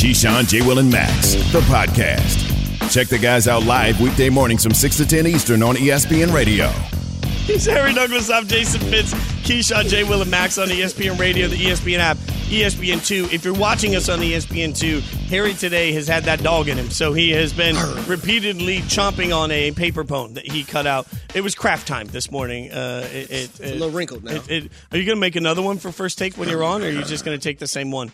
Keyshawn, J. Will, and Max, the podcast. Check the guys out live weekday mornings from 6 to 10 Eastern on ESPN Radio. He's Harry Douglas. I'm Jason Fitz. Keyshawn, J. Will, and Max on ESPN Radio, the ESPN app, ESPN2. If you're watching us on ESPN2, Harry today has had that dog in him. So he has been repeatedly chomping on a paper bone that he cut out. It was craft time this morning. Uh, it, it, a little wrinkled now. It, are you going to make another one for first take when you're on, or are you just going to take the same one?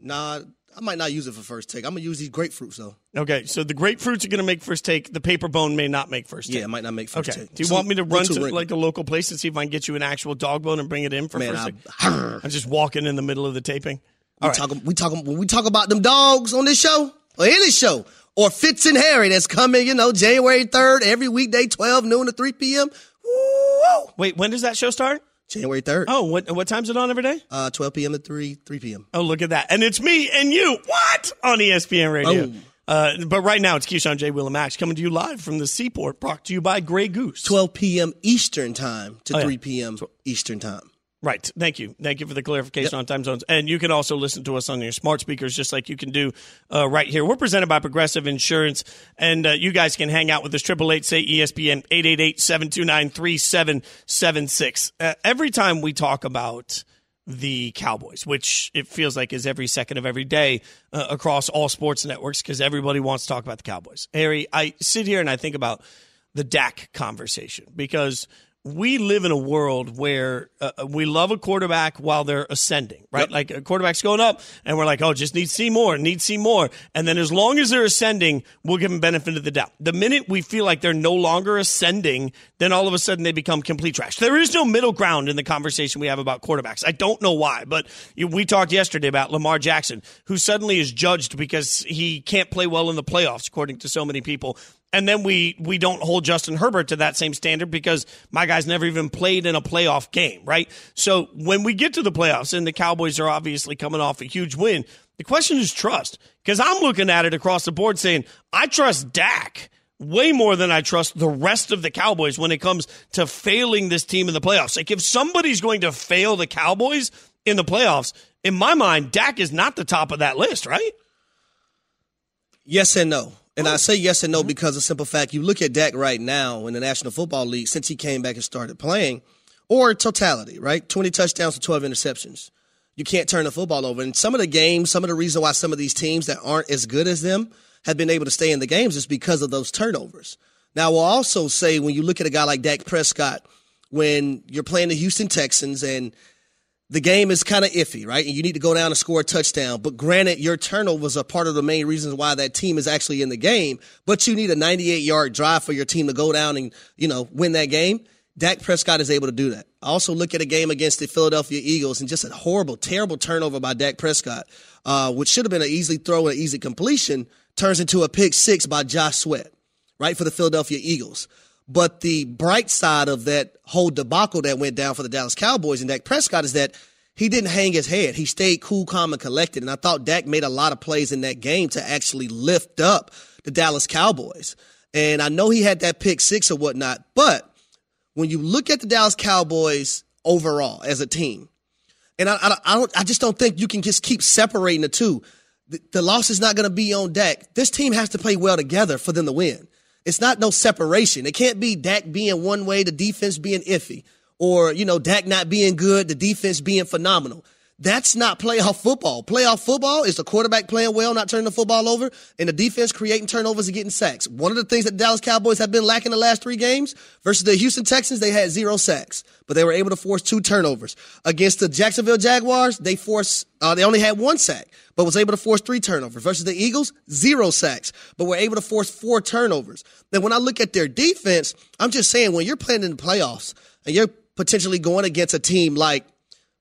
Nah, I might not use it for first take. I'm gonna use these grapefruits though. Okay, so the grapefruits are gonna make first take. The paper bone may not make first take. Yeah, it might not make first okay. take. Do you want me to run to like a local place and see if I can get you an actual dog bone and bring it in for Man, first I, take? I'm just walking in the middle of the taping. we talking. We talking. When we talk about them dogs on this show or any show or Fitz and Harry that's coming, you know, January third every weekday, twelve noon to three p.m. Woo! Wait, when does that show start? January third. Oh, what what time's it on every day? Uh, twelve p.m. to three three p.m. Oh, look at that, and it's me and you. What on ESPN Radio? Boom. Uh, but right now, it's Keyshawn J. Will and Max coming to you live from the Seaport, brought to you by Grey Goose. Twelve p.m. Eastern time to Oh, yeah. three p.m. Eastern time. Right. Thank you. Thank you for the clarification on time zones. And you can also listen to us on your smart speakers, just like you can do uh, right here. We're presented by Progressive Insurance, and uh, you guys can hang out with us. Triple eight say ESPN eight eight eight seven two nine three seven seven six. Uh, Every time we talk about the Cowboys, which it feels like is every second of every day uh, across all sports networks, because everybody wants to talk about the Cowboys. Harry, I sit here and I think about the Dak conversation because we live in a world where uh, we love a quarterback while they're ascending, right? Like a quarterback's going up, and we're like, oh, just need to see more, need to see more. And then as long as they're ascending, we'll give them benefit of the doubt. The minute we feel like they're no longer ascending, then all of a sudden they become complete trash. There is no middle ground in the conversation we have about quarterbacks. I don't know why, but we talked yesterday about Lamar Jackson, who suddenly is judged because he can't play well in the playoffs, according to so many people. And then we we don't hold Justin Herbert to that same standard because my guy's never even played in a playoff game, right? So when we get to the playoffs and the Cowboys are obviously coming off a huge win, the question is trust. Because I'm looking at it across the board saying, I trust Dak way more than I trust the rest of the Cowboys when it comes to failing this team in the playoffs. Like if somebody's going to fail the Cowboys in the playoffs, in my mind, Dak is not the top of that list, right? Yes and no. And I say yes and no Mm-hmm. because of simple fact. You look at Dak right now in the National Football League since he came back and started playing, or totality, right? 20 touchdowns to 12 interceptions. You can't turn the football over. And some of the games, some of the reason why some of these teams that aren't as good as them have been able to stay in the games is because of those turnovers. Now, we'll also say when you look at a guy like Dak Prescott, when you're playing the Houston Texans and the game is kind of iffy, right? And you need to go down and score a touchdown. But granted, your turnovers are part of the main reasons why that team is actually in the game. But you need a 98 yard drive for your team to go down and, you know, win that game. Dak Prescott is able to do that. I also look at a game against the Philadelphia Eagles and just a horrible, terrible turnover by Dak Prescott, uh, which should have been an easy throw and an easy completion, turns into a pick six by Josh Sweat, right, for the Philadelphia Eagles. But the bright side of that whole debacle that went down for the Dallas Cowboys and Dak Prescott is that he didn't hang his head. He stayed cool, calm, and collected. And I thought Dak made a lot of plays in that game to actually lift up the Dallas Cowboys. And I know he had that pick six or whatnot, but when you look at the Dallas Cowboys overall as a team, and I, I, I don't, I just don't think you can just keep separating the two. The, the loss is not going to be on Dak. This team has to play well together for them to win. It's not no separation. It can't be Dak being one way, the defense being iffy, or you know Dak not being good, the defense being phenomenal. That's not playoff football. Playoff football is the quarterback playing well, not turning the football over, and the defense creating turnovers and getting sacks. One of the things that the Dallas Cowboys have been lacking the last three games versus the Houston Texans, they had zero sacks, but they were able to force two turnovers. Against the Jacksonville Jaguars, they forced, uh, they only had one sack, but was able to force three turnovers. Versus the Eagles, zero sacks, but were able to force four turnovers. Then when I look at their defense, I'm just saying when you're playing in the playoffs and you're potentially going against a team like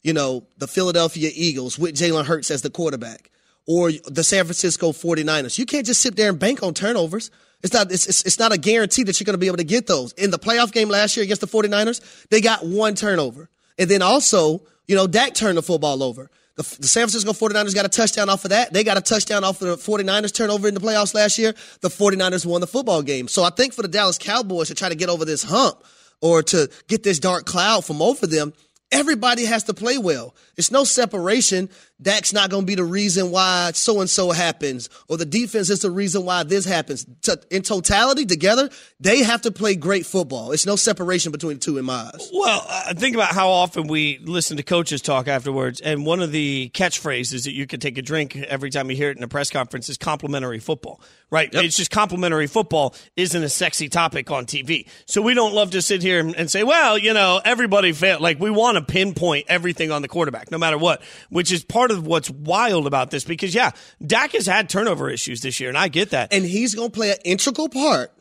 you know, the Philadelphia Eagles with Jalen Hurts as the quarterback or the San Francisco 49ers. You can't just sit there and bank on turnovers. It's not, it's, it's, it's not a guarantee that you're going to be able to get those. In the playoff game last year against the 49ers, they got one turnover. And then also, you know, Dak turned the football over. The, the San Francisco 49ers got a touchdown off of that. They got a touchdown off of the 49ers turnover in the playoffs last year. The 49ers won the football game. So I think for the Dallas Cowboys to try to get over this hump or to get this dark cloud from over them, Everybody has to play well. It's no separation. Dak's not going to be the reason why so and so happens, or the defense is the reason why this happens. In totality, together, they have to play great football. It's no separation between the two in my eyes. Well, uh, think about how often we listen to coaches talk afterwards, and one of the catchphrases that you can take a drink every time you hear it in a press conference is complementary football, right? Yep. It's just complementary football isn't a sexy topic on TV. So we don't love to sit here and say, well, you know, everybody failed. Like we want to pinpoint everything on the quarterback, no matter what, which is part of what's wild about this because, yeah, Dak has had turnover issues this year, and I get that. And he's going to play an integral part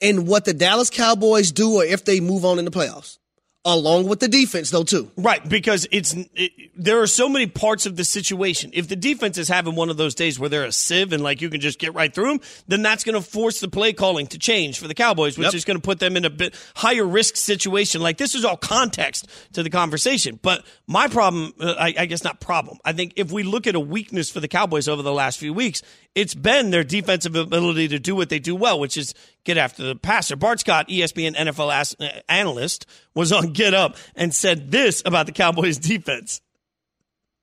in what the Dallas Cowboys do or if they move on in the playoffs along with the defense though too. Right because it's it, there are so many parts of the situation. If the defense is having one of those days where they're a sieve and like you can just get right through them then that's going to force the play calling to change for the cowboys which yep. is going to put them in a bit higher risk situation. Like this is all context to the conversation. But my problem uh, I, I guess not problem. I think if we look at a weakness for the cowboys over the last few weeks it's been their defensive ability to do what they do well, which is get after the passer. Bart Scott, ESPN NFL uh, analyst, was on Get Up and said this about the Cowboys defense.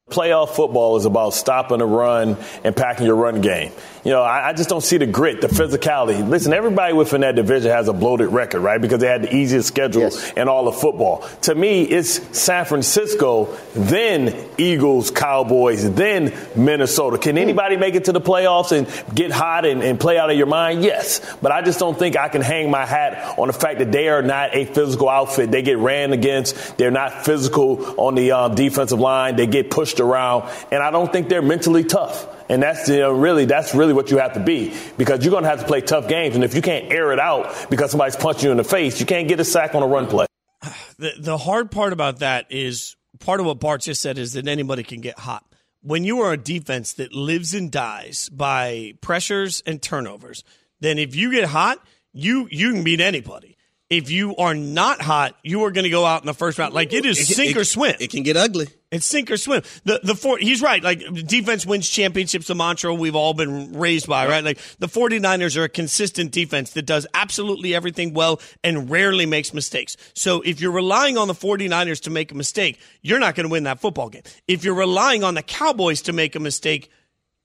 Playoff football is about stopping the run and packing your run game. You know, I, I, just don't see the grit, the physicality. Listen, everybody within that division has a bloated record, right? Because they had the easiest schedule yes. in all of football. To me, it's San Francisco, then Eagles, Cowboys, then Minnesota. Can anybody make it to the playoffs and get hot and, and play out of your mind? Yes. But I just don't think I can hang my hat on the fact that they are not a physical outfit. They get ran against. They're not physical on the um, defensive line. They get pushed around. And I don't think they're mentally tough. And that's you know, really that's really what you have to be because you're going to have to play tough games. And if you can't air it out because somebody's punching you in the face, you can't get a sack on a run play. The, the hard part about that is part of what Bart just said is that anybody can get hot. When you are a defense that lives and dies by pressures and turnovers, then if you get hot, you you can beat anybody if you are not hot, you are going to go out in the first round. Like it is it, sink it, or swim. It can get ugly. It's sink or swim. The the four, he's right. Like defense wins championships, the mantra we've all been raised by, right? Like the 49ers are a consistent defense that does absolutely everything well and rarely makes mistakes. So if you're relying on the 49ers to make a mistake, you're not going to win that football game. If you're relying on the Cowboys to make a mistake,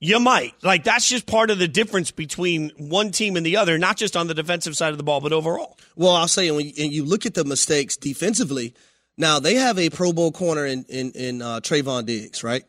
you might. Like, that's just part of the difference between one team and the other, not just on the defensive side of the ball, but overall. Well, I'll say, when you look at the mistakes defensively, now they have a Pro Bowl corner in, in, in uh, Trevon Diggs, right?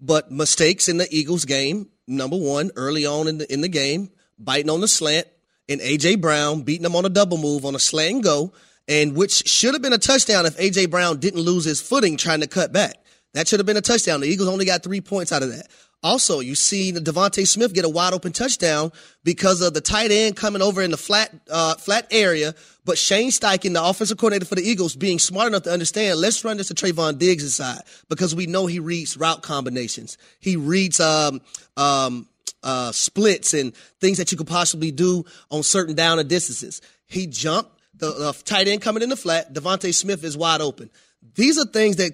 But mistakes in the Eagles game, number one, early on in the, in the game, biting on the slant, and A.J. Brown beating them on a double move on a slant and go, and which should have been a touchdown if A.J. Brown didn't lose his footing trying to cut back. That should have been a touchdown. The Eagles only got three points out of that. Also, you see the DeVonta Smith get a wide open touchdown because of the tight end coming over in the flat uh, flat area. But Shane Steichen, the offensive coordinator for the Eagles, being smart enough to understand, let's run this to Trevon Diggs' side because we know he reads route combinations. He reads um, um, uh, splits and things that you could possibly do on certain down and distances. He jumped the, the tight end coming in the flat. DeVonta Smith is wide open. These are things that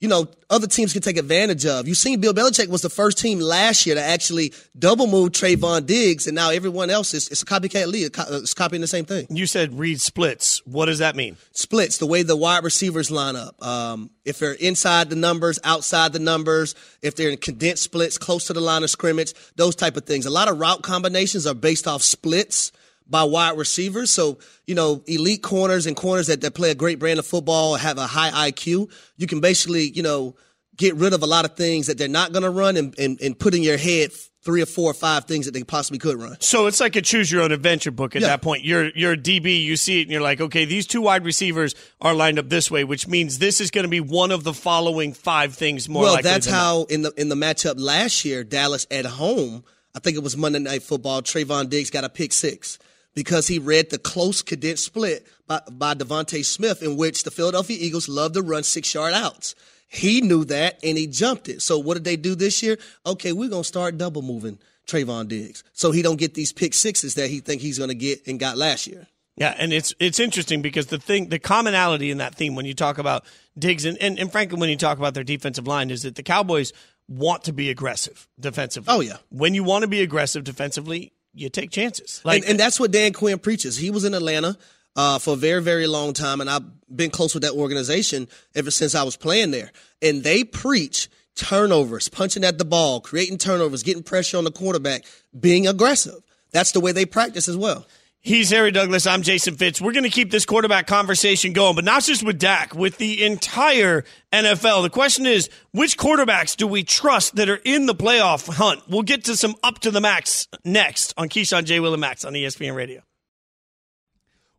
you know, other teams can take advantage of. You've seen Bill Belichick was the first team last year to actually double move Trevon Diggs, and now everyone else is it's a copycat league. It's copying the same thing. You said read splits. What does that mean? Splits, the way the wide receivers line up. Um, if they're inside the numbers, outside the numbers, if they're in condensed splits, close to the line of scrimmage, those type of things. A lot of route combinations are based off splits by wide receivers. So, you know, elite corners and corners that, that play a great brand of football have a high IQ. You can basically, you know, get rid of a lot of things that they're not going to run and, and, and put in your head three or four or five things that they possibly could run. So it's like a choose your own adventure book at yeah. that point. You're you're a DB, you see it and you're like, okay, these two wide receivers are lined up this way, which means this is going to be one of the following five things more Well, that's how in the in the matchup last year, Dallas at home, I think it was Monday Night Football, Trevon Diggs got a pick six because he read the close cadet split by, by DeVonta Smith, in which the Philadelphia Eagles love to run six yard outs. He knew that and he jumped it. So what did they do this year? Okay, we're gonna start double moving Trevon Diggs so he don't get these pick sixes that he think he's gonna get and got last year. Yeah, and it's it's interesting because the thing the commonality in that theme when you talk about Diggs and, and, and frankly when you talk about their defensive line is that the Cowboys want to be aggressive defensively. Oh yeah. When you want to be aggressive defensively, you take chances. Like, and, and that's what Dan Quinn preaches. He was in Atlanta. uh, for a very, very long time, and I've been close with that organization ever since I was playing there. And they preach turnovers, punching at the ball, creating turnovers, getting pressure on the quarterback, being aggressive. That's the way they practice as well. He's Harry Douglas. I'm Jason Fitz. We're going to keep this quarterback conversation going, but not just with Dak, with the entire NFL. The question is, which quarterbacks do we trust that are in the playoff hunt? We'll get to some up to the max next on Keyshawn J. Will and Max on ESPN Radio.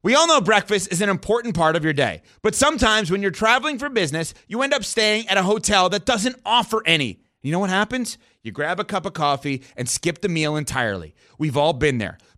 We all know breakfast is an important part of your day, but sometimes when you're traveling for business, you end up staying at a hotel that doesn't offer any. You know what happens? You grab a cup of coffee and skip the meal entirely. We've all been there.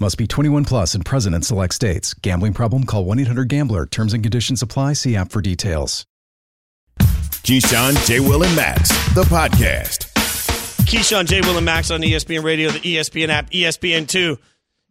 Must be 21 plus and present in select states. Gambling problem? Call 1 800 GAMBLER. Terms and conditions apply. See app for details. Keyshawn, J. Will, and Max, the podcast. Keyshawn, J. Will, and Max on ESPN Radio, the ESPN app, ESPN2.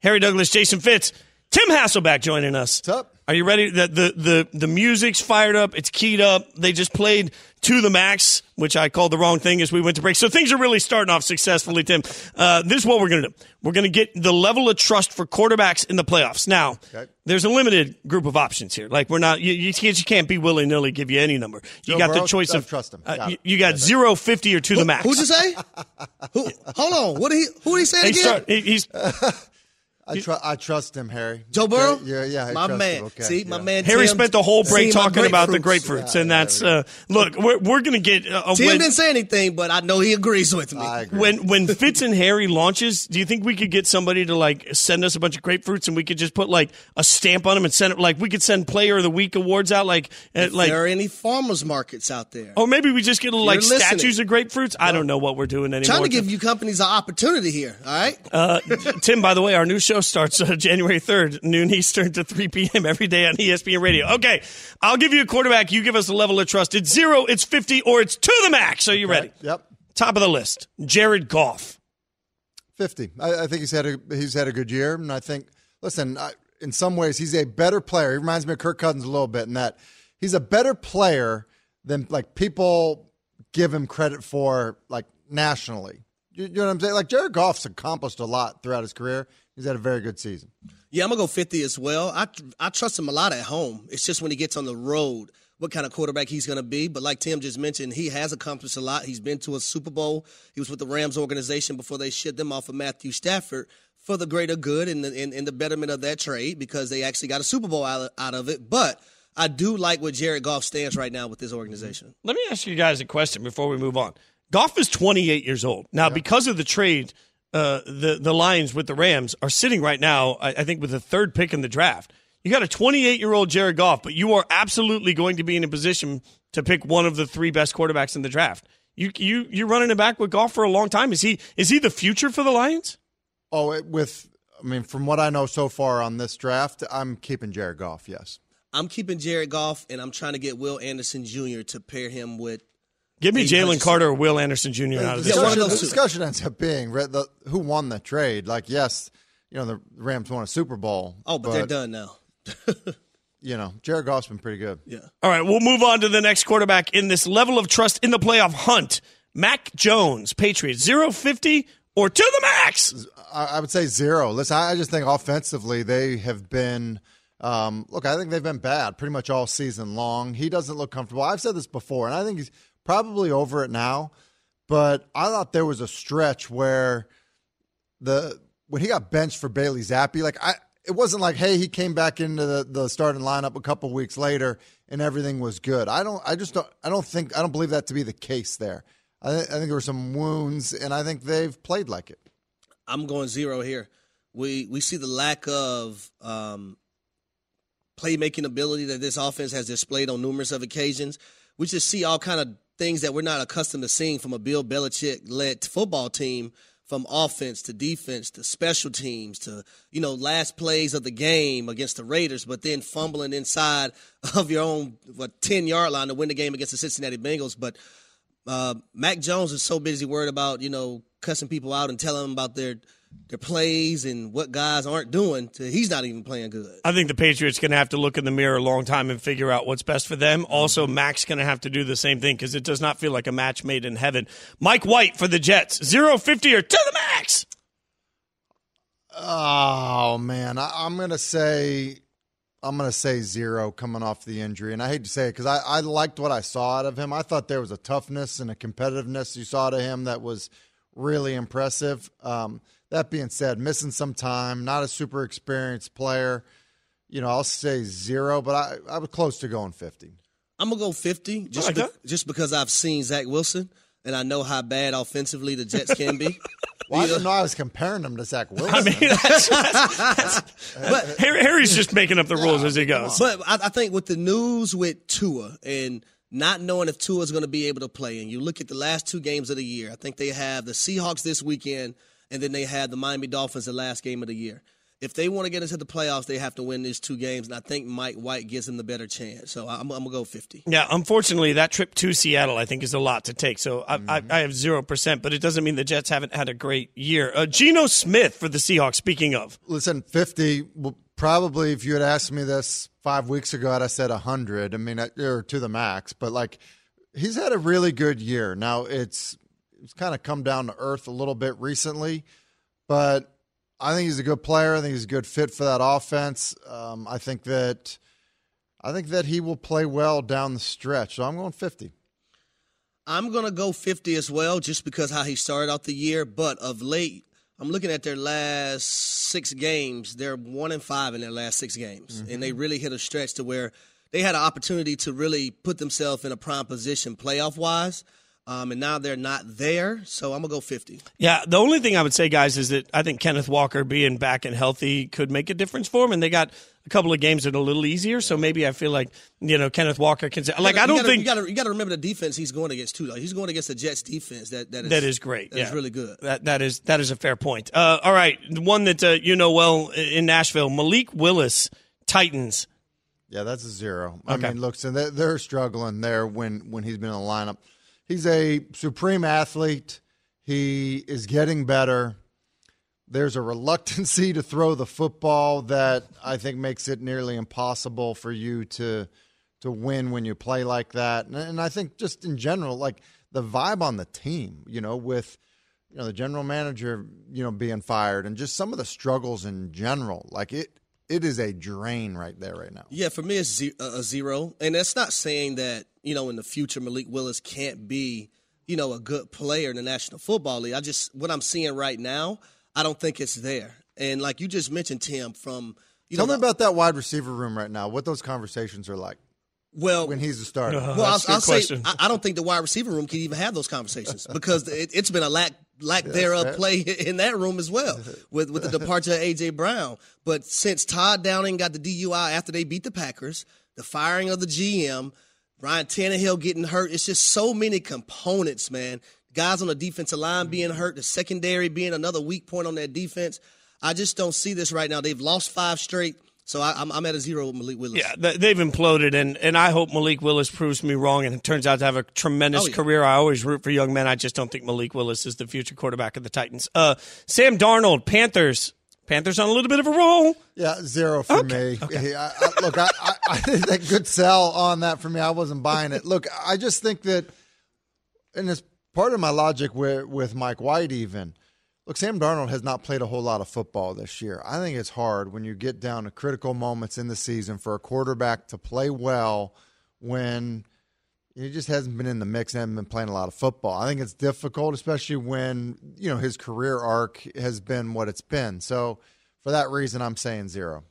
Harry Douglas, Jason Fitz, Tim Hasselbeck joining us. What's up? Are you ready? The, the the the music's fired up. It's keyed up. They just played to the max, which I called the wrong thing as we went to break. So things are really starting off successfully, Tim. Uh, this is what we're going to do. We're going to get the level of trust for quarterbacks in the playoffs. Now, Okay. there's a limited group of options here. Like we're not, you, you can't, you can't be willy nilly give you any number. You Joe got the choice of trust him. uh, Got you, it. you got zero, fifty, or to the max. Who'd you say? Who, hold on. What did he? Who did he say He again? start, he- he's I, tr- I trust him, Harry. Joe Burrow. Yeah, yeah. I my trust man. Him. Okay, See, yeah. my man. Harry Tim spent the whole break seen talking about the grapefruits. grapefruits, and that's uh, look. We're we're gonna get uh, Tim win. didn't say anything, but I know he agrees with me. I agree. when when Fitz and Harry launches, do you think we could get somebody to like send us a bunch of grapefruits and we could just put like a stamp on them and send it like we could send Player of the Week awards out like uh, if like there are any farmers markets out there, or maybe we just get like You're listening. statues of grapefruits. I don't know what we're doing anymore. trying to give you companies an opportunity here. All right. Uh, Tim, by the way, our new show starts uh, January 3rd, noon Eastern to 3 p.m. every day on ESPN Radio. Okay, I'll give you a quarterback. You give us a level of trust. It's zero, it's 50, or it's to the max. Are you ready? Yep. Top of the list, Jared Goff. Fifty. I, I think he's had a he's had a good year, and I think listen, I, in some ways he's a better player. He reminds me of Kirk Cousins a little bit in that he's a better player than like people give him credit for, like nationally. You know what I'm saying? Like Jared Goff's accomplished a lot throughout his career. He's had a very good season. Yeah, I'm gonna go 50 as well. I I trust him a lot at home. It's just when he gets on the road, what kind of quarterback he's gonna be. But like Tim just mentioned, he has accomplished a lot. He's been to a Super Bowl. He was with the Rams organization before they shipped them off of Matthew Stafford for the greater good and the, and, and the betterment of that trade because they actually got a Super Bowl out of, out of it. But I do like what Jared Goff stands right now with this organization. Let me ask you guys a question before we move on. Goff is 28 years old. Now, because of the trade, uh, the, the Lions with the Rams are sitting right now, I, I think, with the third pick in the draft. You got a 28 year old Jared Goff, but you are absolutely going to be in a position to pick one of the three best quarterbacks in the draft. You you you're running it back with Goff for a long time. Is he is he the future for the Lions? Oh, it, with I mean, from what I know so far on this draft, I'm keeping Jared Goff. Yes. I'm keeping Jared Goff and I'm trying to get Will Anderson Jr. to pair him with Give me Jalen Carter or Will Anderson Jr. out of the this. Yeah, one of discussion, those the discussion ends up being the, who won the trade. Like, yes, you know the Rams won a Super Bowl. Oh, but, they're done now. You know, Jared Goff's been pretty good. Yeah. All right, we'll move on to the next quarterback in this level of trust in the playoff hunt. Mac Jones, Patriots, 0 50 or to the max. I, I would say zero. Listen, I I just think offensively they have been. Um, look, I think they've been bad pretty much all season long. He doesn't look comfortable. I've said this before, and I think he's probably over it now. But I thought there was a stretch where the when he got benched for Bailey Zappe, like I, it wasn't like, hey, he came back into the, the starting lineup a couple weeks later and everything was good. I don't, I just don't, I don't think, I don't believe that to be the case there. I, th- I think there were some wounds, and I think they've played like it. I'm going zero here. We we see the lack of um, playmaking ability that this offense has displayed on numerous of occasions. We just see all kind of things that we're not accustomed to seeing from a Bill Belichick led football team from offense to defense to special teams to you know last plays of the game against the Raiders, but then fumbling inside of your own what ten yard line to win the game against the Cincinnati Bengals. But uh, Mac Jones is so busy worried about you know cussing people out and telling them about their their plays and what guys aren't doing. To, he's not even playing good. I think the Patriots going to have to look in the mirror a long time and figure out what's best for them. Also, Mac's going to have to do the same thing because it does not feel like a match made in heaven. Mike White for the Jets, zero fifty or to the max. Oh man, I, I'm gonna say I'm going to say zero coming off the injury. And I hate to say it because I, I liked what I saw out of him. I thought there was a toughness and a competitiveness you saw to him that was really impressive. Um, that being said, missing some time, not a super experienced player. You know, I'll say zero, but I, I was close to going 50. I'm going to go 50 just, like be- just because I've seen Zach Wilson and I know how bad offensively the Jets can be. Well, I didn't know I was comparing him to Zach Wilson. I mean, that's, that's, but Harry, Harry's just making up the rules as he goes. But I, I think with the news with Tua and not knowing if Tua is going to be able to play, and you look at the last two games of the year, I think they have the Seahawks this weekend, and then they had the Miami Dolphins the last game of the year. If they want to get into the playoffs, they have to win these two games, and I think Mike White gives them the better chance. So I'm, I'm gonna go 50. Yeah, unfortunately, that trip to Seattle, I think, is a lot to take. So I, I, I have zero percent, but it doesn't mean the Jets haven't had a great year. Uh, Geno Smith for the Seahawks. Speaking of, Listen, 50, well, probably if you had asked me this five weeks ago, I'd have said 100. I mean, or to the max. But like, he's had a really good year. Now, it's, it's kind of come down to earth a little bit recently, but I think he's a good player. I think he's a good fit for that offense. Um, I think that. I think that he will play well down the stretch. So I'm going 50. I'm gonna go 50 as well, just because how he started out the year. But of late, I'm looking at their last six games. They're one and five in their last six games, and they really hit a stretch to where they had an opportunity to really put themselves in a prime position playoff wise. Um, and now they're not there, so I'm gonna go 50. yeah, the only thing I would say, guys, is that I think Kenneth Walker being back and healthy could make a difference for him, and they got a couple of games that are a little easier. So maybe I feel like you know Kenneth Walker can say, like You I don't gotta, think you got to you got to remember the defense he's going against too. Like he's going against the Jets defense that that is, That is great. That is yeah. really good. That that is that is a fair point. Uh, all right, the one that uh, you know well in Nashville, Malik Willis, Titans. Yeah, that's a zero. I mean, look, so they're, they're struggling there when when he's been in the lineup. He's a supreme athlete. He is getting better. There's a reluctancy to throw the football that I think makes it nearly impossible for you to to win when you play like that. And, and I think just in general, like the vibe on the team, you know, with you know the general manager, you know, being fired, and just some of the struggles in general, like it. It is a drain right there, right now. Yeah, for me it's a uh, a zero, and that's not saying that you know in the future Malik Willis can't be you know a good player in the National Football League. I just what I'm seeing right now, I don't think it's there. And like you just mentioned, Tim, from you Tell know me about that wide receiver room right now. What those conversations are like well when he's the starter. Uh-huh. Well, I'll, a good I'll say. I, I don't think the wide receiver room can even have those conversations because it, it's been a lack lack thereof fair. play in that room as well with with the departure of AJ Brown. But since Todd Downing got the DUI after they beat the Packers, the firing of the GM, Ryan Tannehill getting hurt, it's just so many components, man. Guys on the defensive line mm-hmm. being hurt, the secondary being another weak point on that defense. I just don't see this right now. They've lost five straight, so I, I'm, I'm at a zero with Malik Willis. Yeah, they've imploded, and, and I hope Malik Willis proves me wrong and turns out to have a tremendous Oh, yeah. career. I always root for young men. I just don't think Malik Willis is the future quarterback of the Titans. Uh, Sam Darnold, Panthers. Panthers on a little bit of a roll. Yeah, zero for me. Hey, I, I, look, I, I, I think that good sell on that for me. I wasn't buying it. Look, I just think that, and it's part of my logic with, with Mike White even. Look, Sam Darnold has not played a whole lot of football this year. I think it's hard when you get down to critical moments in the season for a quarterback to play well when he just hasn't been in the mix and hasn't been playing a lot of football. I think it's difficult, especially when you know his career arc has been what it's been. So for that reason, I'm saying zero.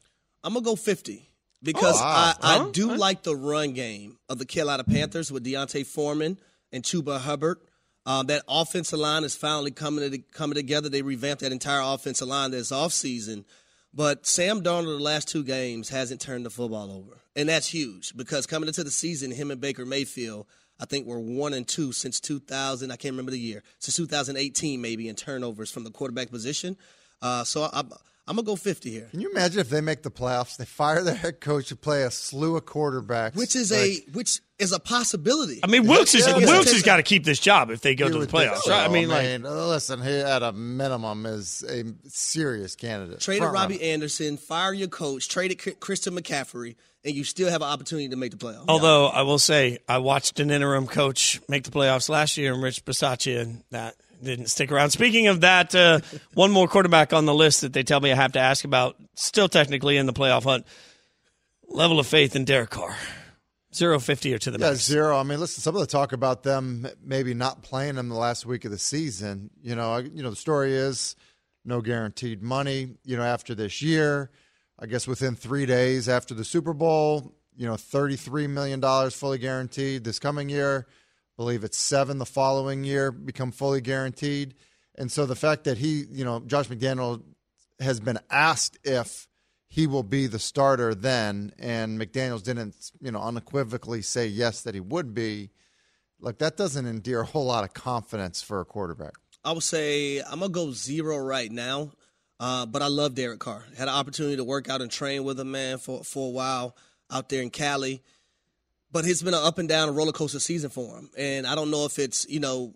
I'm gonna go 50 because Oh, wow. I, I Huh? do like the run game of the Carolina Panthers with D'Onta Foreman and Chuba Hubbard. Um, that offensive line is finally coming to, coming together. They revamped that entire offensive line this offseason. But Sam Darnold, the last two games, hasn't turned the football over. And that's huge because coming into the season, him and Baker Mayfield, I think were one and two since 2000. I can't remember the year. Since 2018, maybe, in turnovers from the quarterback position. Uh, so I, I'm going to go 50 here. Can you imagine if they make the playoffs, they fire their head coach to play a slew of quarterbacks, Which is Like, a which is a possibility. I mean, Wilks is Yeah, Wilks has got to keep this job if they go to the would think playoffs. so. Right? I oh, mean, like uh, listen, he at a minimum is a serious candidate. Traded Front Robbie runner. Anderson, fire your coach, traded K- Christian McCaffrey, and you still have an opportunity to make the playoffs. Although I will say, I watched an interim coach make the playoffs last year, and Rich Bisaccia, and that didn't stick around. Speaking of that, uh, one more quarterback on the list that they tell me I have to ask about, still technically in the playoff hunt. Level of faith in Derek Carr, zero fifty or to the Yeah, max. zero. I mean, listen, some of the talk about them maybe not playing him the last week of the season. You know, I, you know, the story is no guaranteed money. You know, after this year, I guess within three days after the Super Bowl, you know, thirty-three million dollars fully guaranteed this coming year. Believe it's seven the following year become fully guaranteed. And so the fact that he, you know, Josh McDaniel has been asked if he will be the starter then, and McDaniels didn't, you know, unequivocally say yes that he would be. Like that doesn't endear a whole lot of confidence for a quarterback. I would say I'm gonna go zero right now. Uh, but I love Derek Carr. Had an opportunity to work out and train with him, man, for for a while out there in Cali. But it's been an up and down roller coaster season for him, and I don't know if it's you know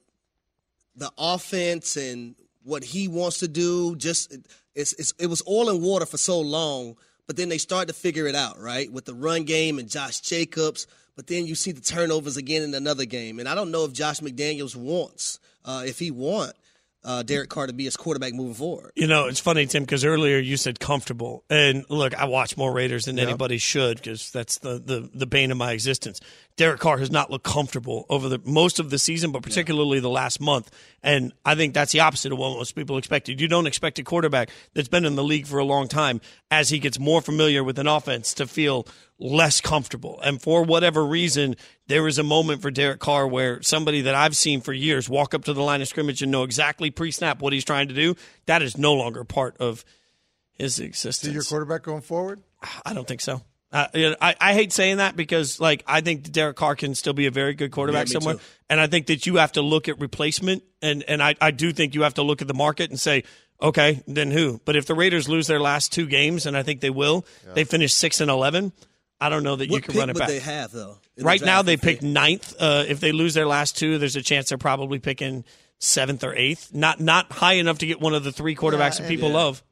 the offense and what he wants to do. Just it's, it's it was oil and water for so long, but then they start to figure it out, right? With the run game and Josh Jacobs, but then you see the turnovers again in another game, and I don't know if Josh McDaniels wants, uh, if he want uh, Derek Carr to be his quarterback moving forward. You know, it's funny, Tim, because earlier you said comfortable, and look, I watch more Raiders than anybody should because that's the, the the bane of my existence. Derek Carr has not looked comfortable over the most of the season, but particularly the last month, and I think that's the opposite of what most people expected. You don't expect a quarterback that's been in the league for a long time, as he gets more familiar with an offense, to feel less comfortable. And for whatever reason, there was a moment for Derek Carr where somebody that I've seen for years walk up to the line of scrimmage and know exactly pre snap what he's trying to do. That is no longer part of his existence. See your quarterback going forward? I don't think so. Uh, you know, I, I hate saying that because, like, I think Derek Carr can still be a very good quarterback Yeah, somewhere, too. and I think that you have to look at replacement, and and I, I do think you have to look at the market and say, okay, then who? But if the Raiders lose their last two games, and I think they will, they finish six and eleven. I don't know that you can run it would back. they have though? in the Right now, they pick picked ninth. Uh, if they lose their last two, there's a chance they're probably picking seventh or eighth. Not not high enough to get one of the three quarterbacks that people yeah. love.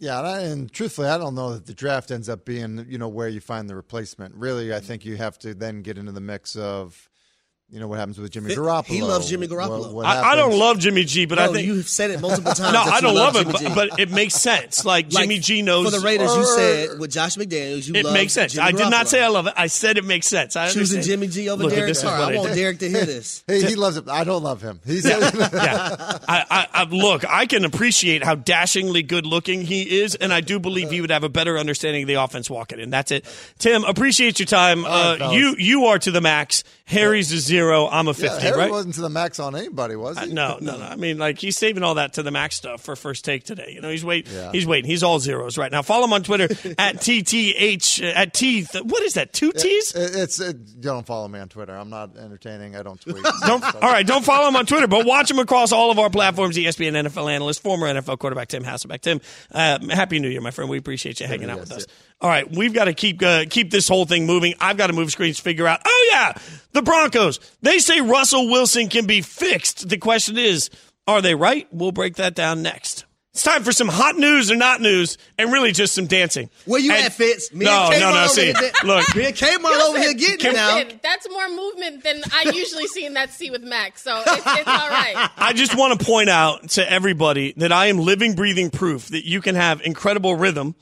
Yeah, and, I, and truthfully, I don't know that the draft ends up being, you know, where you find the replacement. Really, I think you have to then get into the mix of, you know, what happens with Jimmy He- Garoppolo. he loves Jimmy Garoppolo. What- what I, I don't love Jimmy G, but Bro, I think you've said it multiple times. no, I don't love him, but, but it makes sense. Like, Like, Jimmy G knows for the Raiders. You said with Josh McDaniels, you It love makes sense. Jimmy I did not say I love it. I said it makes sense. I choosing understand. Jimmy G over Look, Derek Carr. I I want did. Derek to hear this. Hey, he loves it. I don't love him. He's I, I, I look. I can appreciate how dashingly good looking he is, and I do believe he would have a better understanding of the offense walking in. That's it. Tim, appreciate your time. right, Uh, you you are to the max. Harry's a zero. I'm a yeah, fifty. Harry right? wasn't to the max on anybody, was he? No, no, no. I mean, like he's saving all that to the max stuff for first take today. You know, he's waiting. Yeah. He's waiting. He's all zeros right now. Follow him on Twitter at tth at t. What is that? Two t's? It, it's it, don't follow me on Twitter. I'm not entertaining. I don't tweet. Don't, all right, don't follow him on Twitter, but watch him across all of our platforms. ESPN NFL analyst, former NFL quarterback Tim Hasselbeck. Tim, uh, happy New Year, my friend. We appreciate you hanging out with us. All right, we've got to keep uh, keep this whole thing moving. I've got to move screens, figure out. Oh yeah, the Broncos. They say Russell Wilson can be fixed. The question is, are they right? We'll break that down next. It's time for some hot news or not news, and really just some dancing. Where you And- at, Fitz? Me no, and Kmart no, no. over See, here dan- look, Me and Kmart over here getting it now. That's more movement than I usually see in that seat with Max, so it's, it's all right. I just want to point out to everybody that I am living, breathing proof that you can have incredible rhythm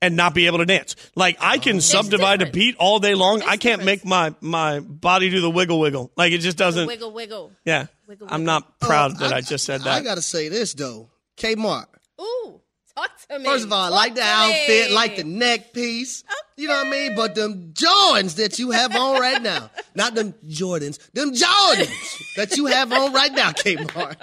and not be able to dance. Like I can subdivide a beat all day long. There's I can't make my my body do the wiggle wiggle. Like it just doesn't. Wiggle, wiggle. Yeah, Wiggle, I'm not proud Oh, that I, just said that. I gotta say this though, Kmart. Ooh, talk to me. First of all, I like the to outfit, like the neck piece. You know what I mean? But them Jordans that you have on right now, not them Jordans, them Jordans that you have on right now, Kmart.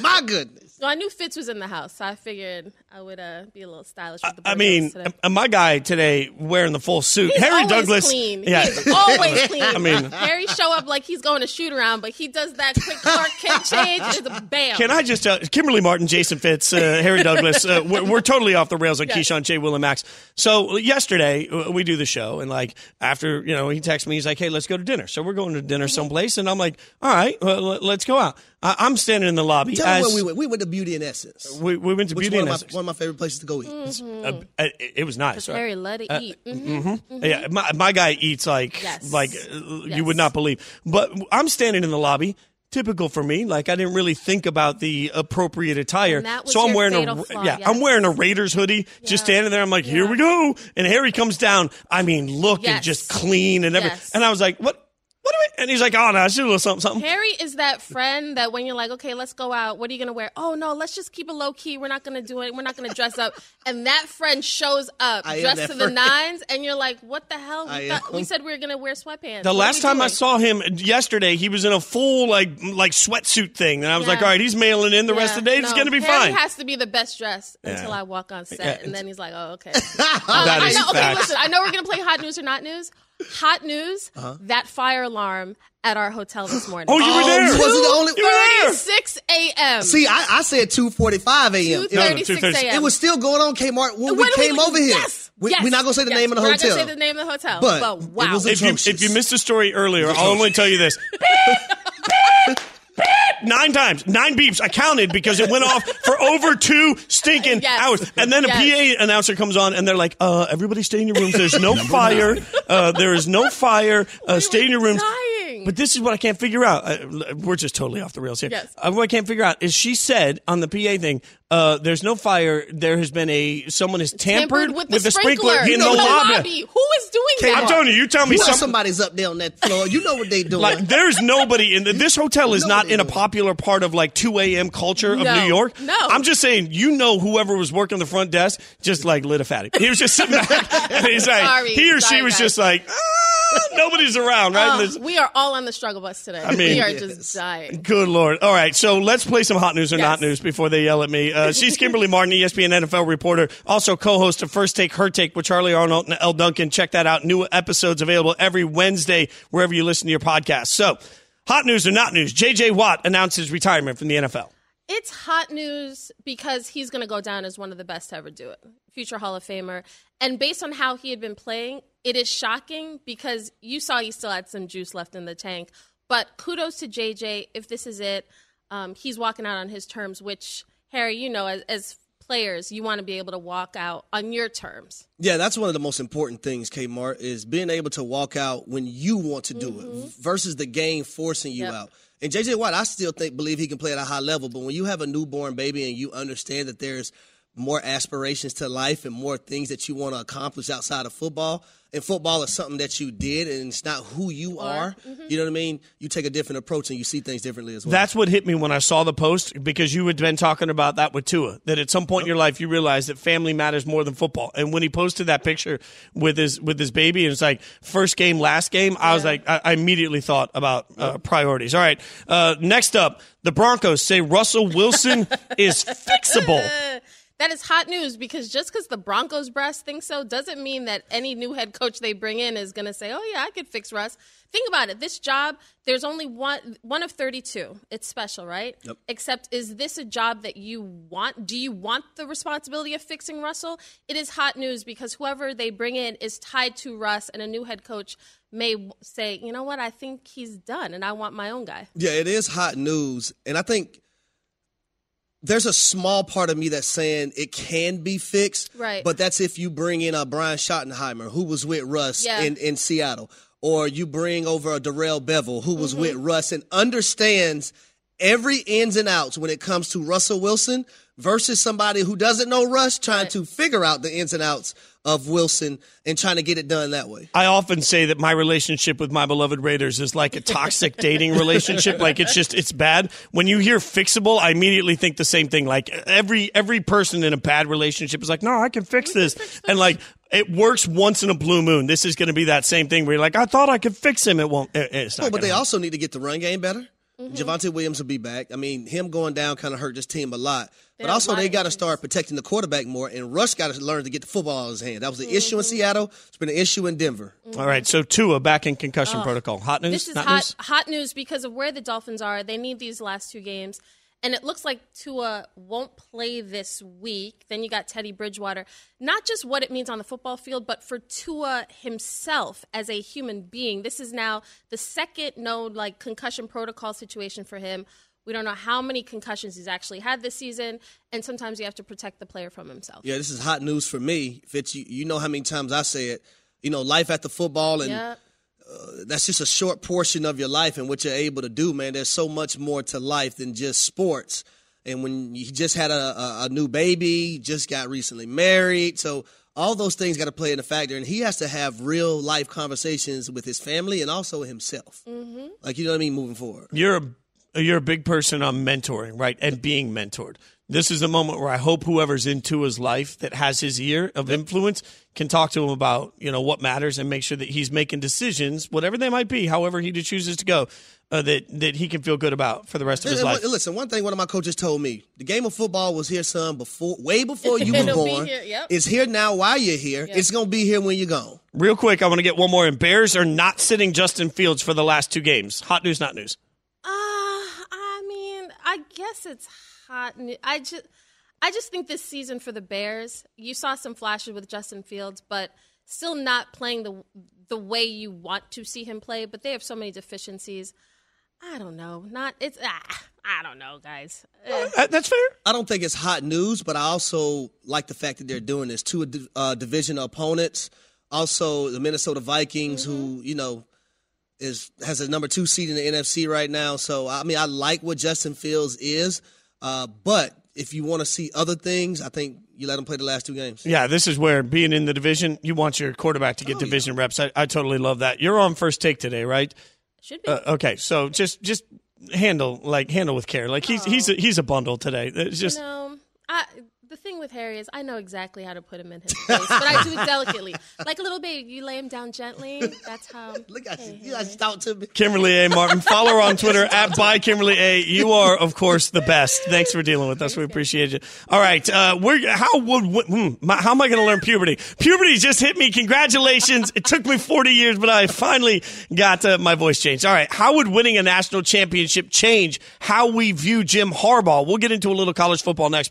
My goodness. So I knew Fitz was in the house, so I figured I would uh, be a little stylish with the I mean, today. my guy today wearing the full suit, He's Harry Douglas. clean. Yeah, He's always clean. I mean- Harry show up like he's going to shoot around, but he does that quick Clark Kent change. It's a bam. Can I just tell Kimberley Martin, Jason Fitz, uh, Harry Douglas? Uh, we're, we're totally off the rails on Yes. Keyshawn, Jay, Will, and Max. So yesterday uh, we do the show, and like after you know, he texts me. He's like, "Hey, let's go to dinner." So we're going to dinner Mm-hmm. someplace, and I'm like, "All right, well, let- let's go out." I, I'm standing in the lobby. Tell me where we went. We went to Beauty and Essex. we, we went to Which Beauty one and of, Essex. my, one of my favorite places to go eat. Mm-hmm. Uh, it, it was nice. right? Harry let it eat. hmm Mm-hmm. Yeah, my, my guy eats like Yes. like uh, you would not believe. But I'm standing in the lobby. Typical for me. Like I didn't really think about the appropriate attire, And that was so I'm wearing a flaw, yeah. yes. I'm wearing a Raiders hoodie, just standing there. I'm like, here we go. And Harry comes down. I mean, looking Yes. just clean and everything. Yes. And I was like, what? What do we? And he's like, oh no, I should a little something, something. Harry is that friend that when you're like, okay, let's go out. What are you gonna wear? Oh no, let's just keep it low key. We're not gonna do it. We're not gonna dress up. And that friend shows up I am dressed that to the friend. nines, and you're like, what the hell? I We, thought, am. we said we were gonna wear sweatpants. The What are last we time I doing? saw him yesterday, he was in a full like like sweatsuit thing, and I was like, Yeah. all right, he's mailing in the rest of the day. It's no, gonna be Harry fine. has to be the best dressed Yeah. until I walk on set, Yeah, and then he's like, "Oh, okay." That I is know. Okay, facts. listen. I know we're gonna play hot news or not news. Hot news. Uh-huh. That fire alarm at our hotel this morning. Oh, you were Oh, there. was it the only- You were there. Six a.m. See, I, I said 2:45 a.m. It was- 2:36. a.m. It was still going on Kmart when, we When came over here. Yes, we, yes, We're not gonna say the yes. name of the We're hotel. not gonna say the name of the hotel. But But, wow, if you if you missed the story earlier, I'll only tell you this. Nine times, nine beeps. I counted because it went off for over two stinking Yes. hours. And then a Yes. PA announcer comes on, and they're like, "Uh, everybody, stay in your rooms. There's no fire. Uh, there is no fire. Uh, stay in your rooms." dying. But this is what I can't figure out. Uh, we're just totally off the rails here. Yes. Uh, what I can't figure out is she said on the PA thing, uh, "There's no fire. There has been a someone has tampered, with the, sprinkler, in the, in lobby." Who is doing Kmart. that? I'm telling you, you tell me You know some, somebody's up there on that floor. You know what they doing. like there's nobody in the, this hotel is not in a popular part of like 2 a.m. culture of No. New York. No. I'm just saying, you know, whoever was working the front desk just like lit a fatty. He was just sitting back and he's like, Sorry. he or she was guys. just like, ah, nobody's around, right? Oh, we are all on the struggle bus today. I mean- we are Yes. just dying. Good lord! All right, so let's play some hot news or not news before they yell at me. Uh, she's Kimberley Martin, ESPN NFL reporter, also co-host of First Take, Her Take with Charly Arnolt and Elle Duncan. Check that out. New episodes available every Wednesday wherever you listen to your podcast. So, hot news or not news? J.J. Watt announces retirement from the NFL. It's hot news because he's going to go down as one of the best to ever do it. Future Hall of Famer. And based on how he had been playing, it is shocking because you saw he still had some juice left in the tank. But kudos to JJ if this is it. Um, he's walking out on his terms, which, Harry, you know, as, as players, you want to be able to walk out on your terms. Yeah, that's one of the most important things, Kmart, is being able to walk out when you want to do it mm-hmm. versus the game forcing you Yep. out. And JJ Watt, I still think believe he can play at a high level, but when you have a newborn baby and you understand that there's more aspirations to life and more things that you want to accomplish outside of football, and football is something that you did and it's not who you are, you know what I mean? You take a different approach and you see things differently as well. That's what hit me when I saw the post because you had been talking about that with Tua. That at some point in your life you realize that family matters more than football. And when he posted that picture with his with his baby, and it's like first game, last game. I was like, I, I immediately thought about uh, priorities. All right, uh, next up, the Broncos say Russell Wilson is fixable. That is hot news because just because the Broncos brass thinks so doesn't mean that any new head coach they bring in is going to say, "Oh yeah, I could fix Russ." Think about it. This job, there's only one one of 32. It's special, right? Yep. Except is this a job that you want? Do you want the responsibility of fixing Russell? It is hot news because whoever they bring in is tied to Russ and a new head coach may say, "You know what? I think he's done and I want my own guy." Yeah, it is hot news. And I think there's a small part of me that's saying it can be fixed. Right. But that's if you bring in a Brian Schottenheimer, who was with Russ Yeah. in, in Seattle, or you bring over a Darrell Bevell, who was with Mm-hmm. Russ and understands every ins and outs when it comes to Russell Wilson versus somebody who doesn't know Russ trying to figure out the ins and outs of Wilson and trying to get it done that way. I often say that my relationship with my beloved Raiders is like a toxic dating relationship. Like it's just it's bad. When you hear fixable, I immediately think the same thing. Like every every person in a bad relationship is like, no, I can fix this, and like it works once in a blue moon. This is going to be that same thing where you're like, I thought I could fix him. It won't. It, it's not. Well, but they happen. also need to get the run game better. Mm-hmm. Javonte Williams will be back. I mean, him going down kind of hurt this team a lot. But also, they got to start protecting the quarterback more, and Rush got to learn to get the football out of his hand. That was the issue in mm-hmm. Seattle. It's been an issue in Denver. Mm-hmm. All right, so Tua back in concussion protocol. Hot news. This is Not hot news? hot news because of where the Dolphins are. They need these last two games. And it looks like Tua won't play this week. Then you got Teddy Bridgewater. Not just what it means on the football field, but for Tua himself as a human being. This is now the second known like concussion protocol situation for him. We don't know how many concussions he's actually had this season, and sometimes you have to protect the player from himself. Yeah, this is hot news for me. Fitz, you, you know how many times I say it. You know, life after football, and Yeah. that's just a short portion of your life and what you're able to do, man. There's so much more to life than just sports. And when you just had a, a, a new baby, just got recently married, so all those things got to play in a factor. And he has to have real life conversations with his family and also himself. Mm-hmm. Like you know what I mean, moving forward. you're a you're a big person on mentoring, right? And being mentored. This is a moment where I hope whoever's in Tua's life that has his ear of influence can talk to him about you know what matters and make sure that he's making decisions, whatever they might be, however he chooses to go, uh, that that he can feel good about for the rest of his And life. listen, one thing one of my coaches told me: the game of football was here, son, before way before you were It'll be born. here, yep. It's here now while you're here. It's gonna be here when you're gone. Real quick, I want to get one more. And Bears are not sitting Justin Fields for the last two games. Hot news, not news. Uh, I mean, I guess it's hot. new- I just, I just think this season for the Bears, you saw some flashes with Justin Fields, but still not playing the the way you want to see him play. But they have so many deficiencies. I don't know. Not it's. Ah, I don't know, guys. Uh, that's fair. I don't think it's hot news, but I also like the fact that they're doing this. Two uh, division opponents, also the Minnesota Vikings, who you know is has a number two seed in the NFC right now. So I mean, I like what Justin Fields is, uh, but if you want to see other things, I think you let them play the last two games. Yeah, this is where being in the division, you want your quarterback to get division reps. I, I totally love that. You're on first take today, right? Should be. Uh, okay, so just just handle like handle with care. Like he's he's a, he's a bundle today. It's just you know, I, the thing with Harry is I know exactly how to put him in his place, but I do it delicately, like a little baby. You lay him down gently. That's how. Look at you, you guys talk to me. Kimberley A. Martin. Follow her on Twitter at by Kimberley A. You are, of course, the best. Thanks for dealing with us. We appreciate you. All right, uh, we're how would hmm, my, how am I going to learn puberty? Puberty just hit me. Congratulations! It took me forty years, but I finally got uh, my voice changed. All right, how would winning a national championship change how we view Jim Harbaugh? We'll get into a little college football next.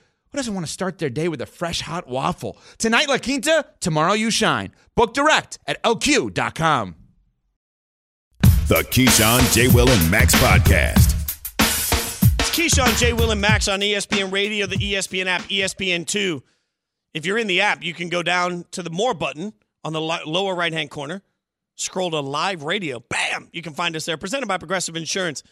who doesn't want to start their day with a fresh hot waffle? Tonight, La Quinta, tomorrow, you shine. Book direct at lq.com. The Keyshawn, J. Will, and Max podcast. It's Keyshawn, J. Will, and Max on ESPN Radio, the ESPN app, E ESPN2. If you're in the app, you can go down to the More button on the lower right hand corner, scroll to live radio. Bam! You can find us there, presented by Progressive Insurance.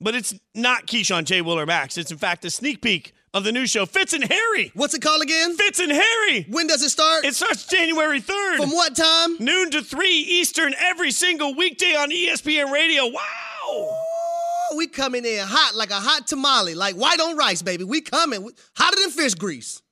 But it's not Keyshawn, J. Will, or Max. It's, in fact, a sneak peek of the new show, Fitz and Harry. What's it called again? Fitz and Harry. When does it start? It starts January 3rd. From what time? Noon to 3 Eastern every single weekday on ESPN Radio. Wow! Oh, we coming in hot like a hot tamale, like white on rice, baby. We coming hotter than fish grease.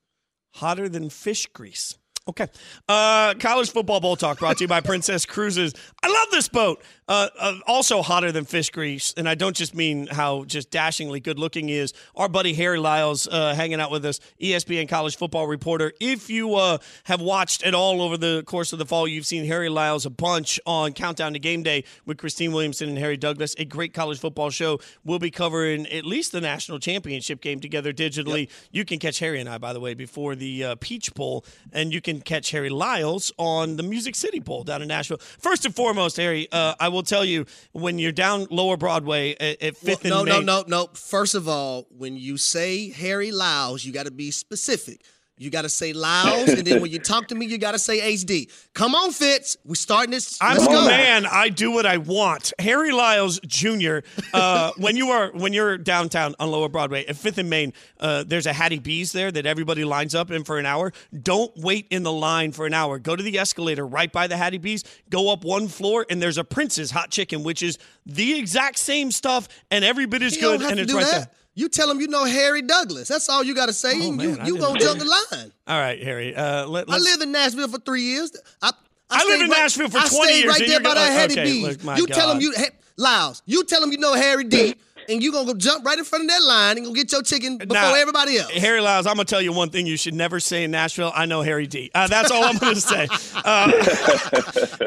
Hotter than fish grease. Okay. Uh, college football bowl talk brought to you by Princess Cruises. I love this boat. Uh, uh, also hotter than fish grease, and I don't just mean how just dashingly good looking he is. Our buddy Harry Lyles uh, hanging out with us, ESPN college football reporter. If you uh, have watched at all over the course of the fall, you've seen Harry Lyles a bunch on Countdown to Game Day with Christine Williamson and Harry Douglas. A great college football show. We'll be covering at least the national championship game together digitally. You can catch Harry and I, by the way, before the uh, Peach Bowl, and you can catch Harry Lyles on the Music City Bowl down in Nashville. First and foremost, Harry, uh, I will tell you when you're down Lower Broadway at, Fifth no, and no, Main. no, no. First of all, when you say Harry Lyles, you got to be specific. You got to say Lyles, and then when you talk to me, you got to say HD. Come on, Fitz. We're starting this. I'm Let's a go. man. I do what I want. Harry Lyles Jr. Uh, when you are when you're downtown on Lower Broadway at Fifth and Main, uh, there's a Hattie B's there that everybody lines up in for an hour. Don't wait in the line for an hour. Go to the escalator right by the Hattie B's. Go up one floor, and there's a Prince's Hot Chicken, which is the exact same stuff, and every bit as You good, and it's right that. there. You tell him you know Harry Douglas. That's all you got to say. Oh, man, you I you gonna jump the line. All right, Harry. Uh, let, I lived in Nashville for three years. I, I lived in right- Nashville for I 20 stayed years, right there by that Hattie okay, B's. look, you tell him you hey, Lyles. You tell him you know Harry D. And you gonna go jump right in front of that line and go get your chicken before Now, everybody else. Harry Lyles, I'm gonna tell you one thing you should never say in Nashville. I know Harry D. Uh, that's all I'm gonna say. Uh,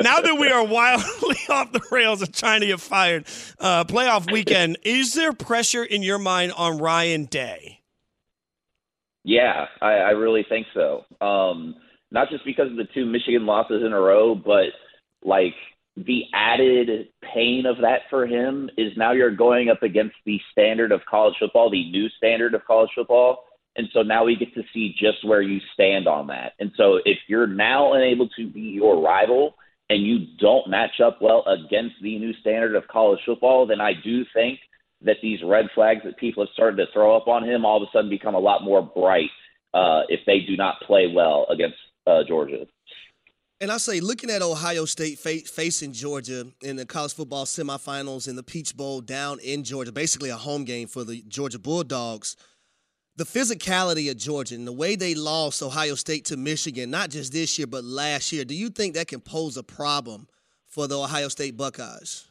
now that we are wildly off the rails of trying to get fired, uh, playoff weekend, is there pressure in your mind on Ryan Day? Yeah, I, I really think so. Um, not just because of the two Michigan losses in a row, but like the added pain of that for him is now you're going up against the standard of college football, the new standard of college football. And so now we get to see just where you stand on that. And so if you're now unable to be your rival and you don't match up well against the new standard of college football, then I do think that these red flags that people have started to throw up on him all of a sudden become a lot more bright uh, if they do not play well against uh, Georgia. And I say, looking at Ohio State fa- facing Georgia in the college football semifinals in the Peach Bowl down in Georgia, basically a home game for the Georgia Bulldogs. The physicality of Georgia and the way they lost Ohio State to Michigan, not just this year, but last year, do you think that can pose a problem for the Ohio State Buckeyes?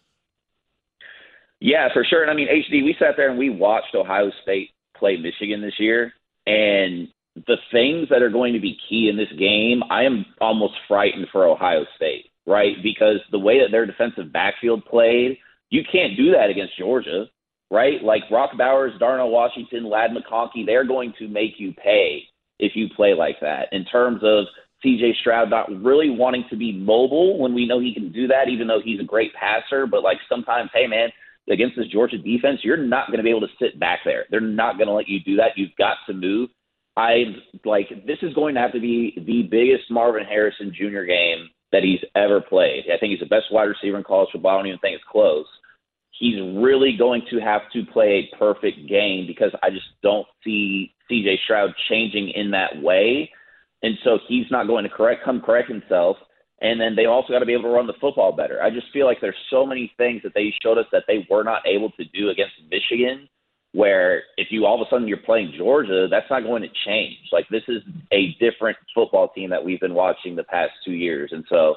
Yeah, for sure. And I mean, HD, we sat there and we watched Ohio State play Michigan this year, and the things that are going to be key in this game, I am almost frightened for Ohio State, right? Because the way that their defensive backfield played, you can't do that against Georgia, right? Like Brock Bowers, Darnell Washington, Ladd McConkey, they're going to make you pay if you play like that. In terms of CJ Stroud not really wanting to be mobile when we know he can do that, even though he's a great passer, but like sometimes, hey man, against this Georgia defense, you're not going to be able to sit back there. They're not going to let you do that. You've got to move. I like this is going to have to be the biggest Marvin Harrison Jr. game that he's ever played. I think he's the best wide receiver in college football. I don't even think it's close. He's really going to have to play a perfect game because I just don't see CJ Stroud changing in that way. And so he's not going to correct come correct himself. And then they also got to be able to run the football better. I just feel like there's so many things that they showed us that they were not able to do against Michigan. Where if you all of a sudden you're playing Georgia, that's not going to change. Like this is a different football team that we've been watching the past two years, and so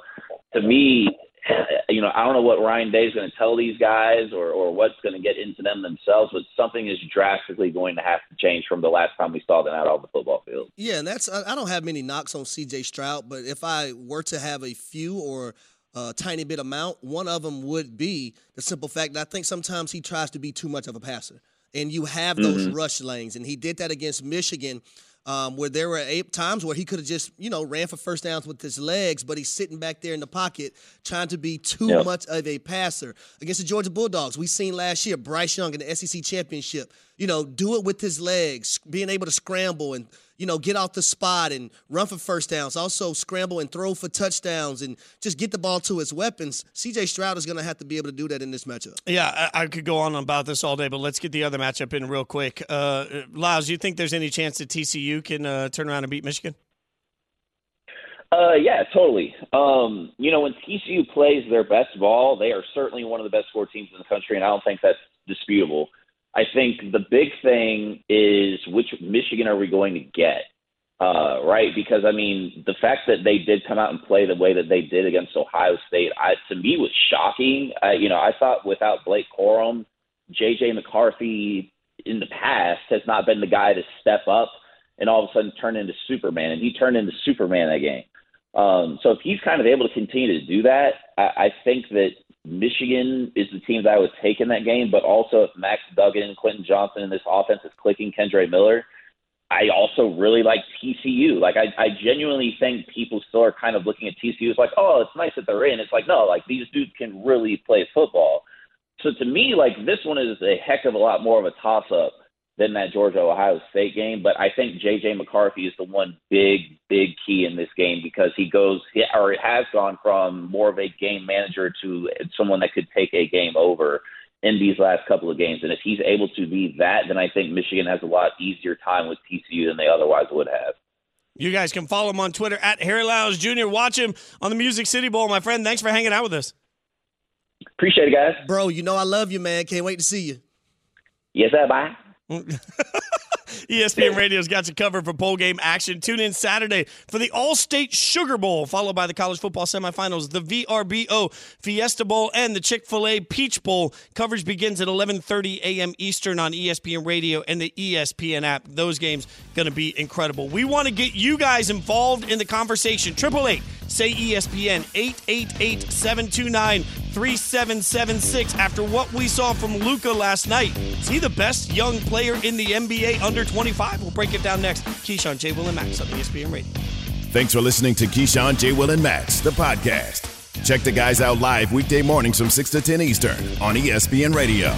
to me, uh, you know, I don't know what Ryan Day is going to tell these guys or, or what's going to get into them themselves, but something is drastically going to have to change from the last time we saw them out on the football field. Yeah, and that's I don't have many knocks on C.J. Stroud, but if I were to have a few or a tiny bit amount, one of them would be the simple fact that I think sometimes he tries to be too much of a passer, and you have those Mm-hmm. rush lanes, and he did that against Michigan. Um, where there were eight times where he could have just, you know, ran for first downs with his legs, but he's sitting back there in the pocket trying to be too Yep. much of a passer. Against the Georgia Bulldogs, we seen last year Bryce Young in the SEC championship, you know, do it with his legs, being able to scramble and, you know, get off the spot and run for first downs, also scramble and throw for touchdowns and just get the ball to his weapons. CJ Stroud is going to have to be able to do that in this matchup. Yeah, I, I could go on about this all day, but let's get the other matchup in real quick. Uh, Lyles, do you think there's any chance that TCU can uh, turn around and beat Michigan? Uh, yeah, totally. Um, you know, when TCU plays their best ball, they are certainly one of the best four teams in the country, and I don't think that's disputable. I think the big thing is which Michigan are we going to get, uh, right? Because I mean, the fact that they did come out and play the way that they did against Ohio State, I, to me, was shocking. I, you know, I thought without Blake Corum, JJ McCarthy in the past has not been the guy to step up and all of a sudden turn into Superman, and he turned into Superman that game. Um, so if he's kind of able to continue to do that, I, I think that Michigan is the team that I would take in that game. But also, if Max Duggan, Quentin Johnston, and this offense is clicking, Kendre Miller, I also really like TCU. Like I, I genuinely think people still are kind of looking at TCU as like, oh, it's nice that they're in. It's like no, like these dudes can really play football. So to me, like this one is a heck of a lot more of a toss up than that Georgia Ohio State game. But I think JJ McCarthy is the one big, big key in this game because he goes or has gone from more of a game manager to someone that could take a game over in these last couple of games. And if he's able to be that, then I think Michigan has a lot easier time with TCU than they otherwise would have. You guys can follow him on Twitter at Harry Lyles Jr. Watch him on the Music City Bowl, my friend. Thanks for hanging out with us. Appreciate it, guys. Bro, you know I love you, man. Can't wait to see you. Yes, sir. Bye. ESPN Radio's got you covered for bowl game action. Tune in Saturday for the Allstate Sugar Bowl, followed by the college football semifinals, the VRBO Fiesta Bowl, and the Chick-fil-A Peach Bowl. Coverage begins at 11:30 a.m. Eastern on ESPN Radio and the ESPN app. Those games going to be incredible. We want to get you guys involved in the conversation. Triple eight say E ESPN 888-729-3776. After what we saw from Luka last night, is he the best young player in the NBA under 25? We'll break it down next. Keyshawn J. Will and Max on ESPN Radio. Thanks for listening to Keyshawn, J. Will, and Max, the podcast. Check the guys out live weekday mornings from 6 to 10 Eastern on ESPN Radio.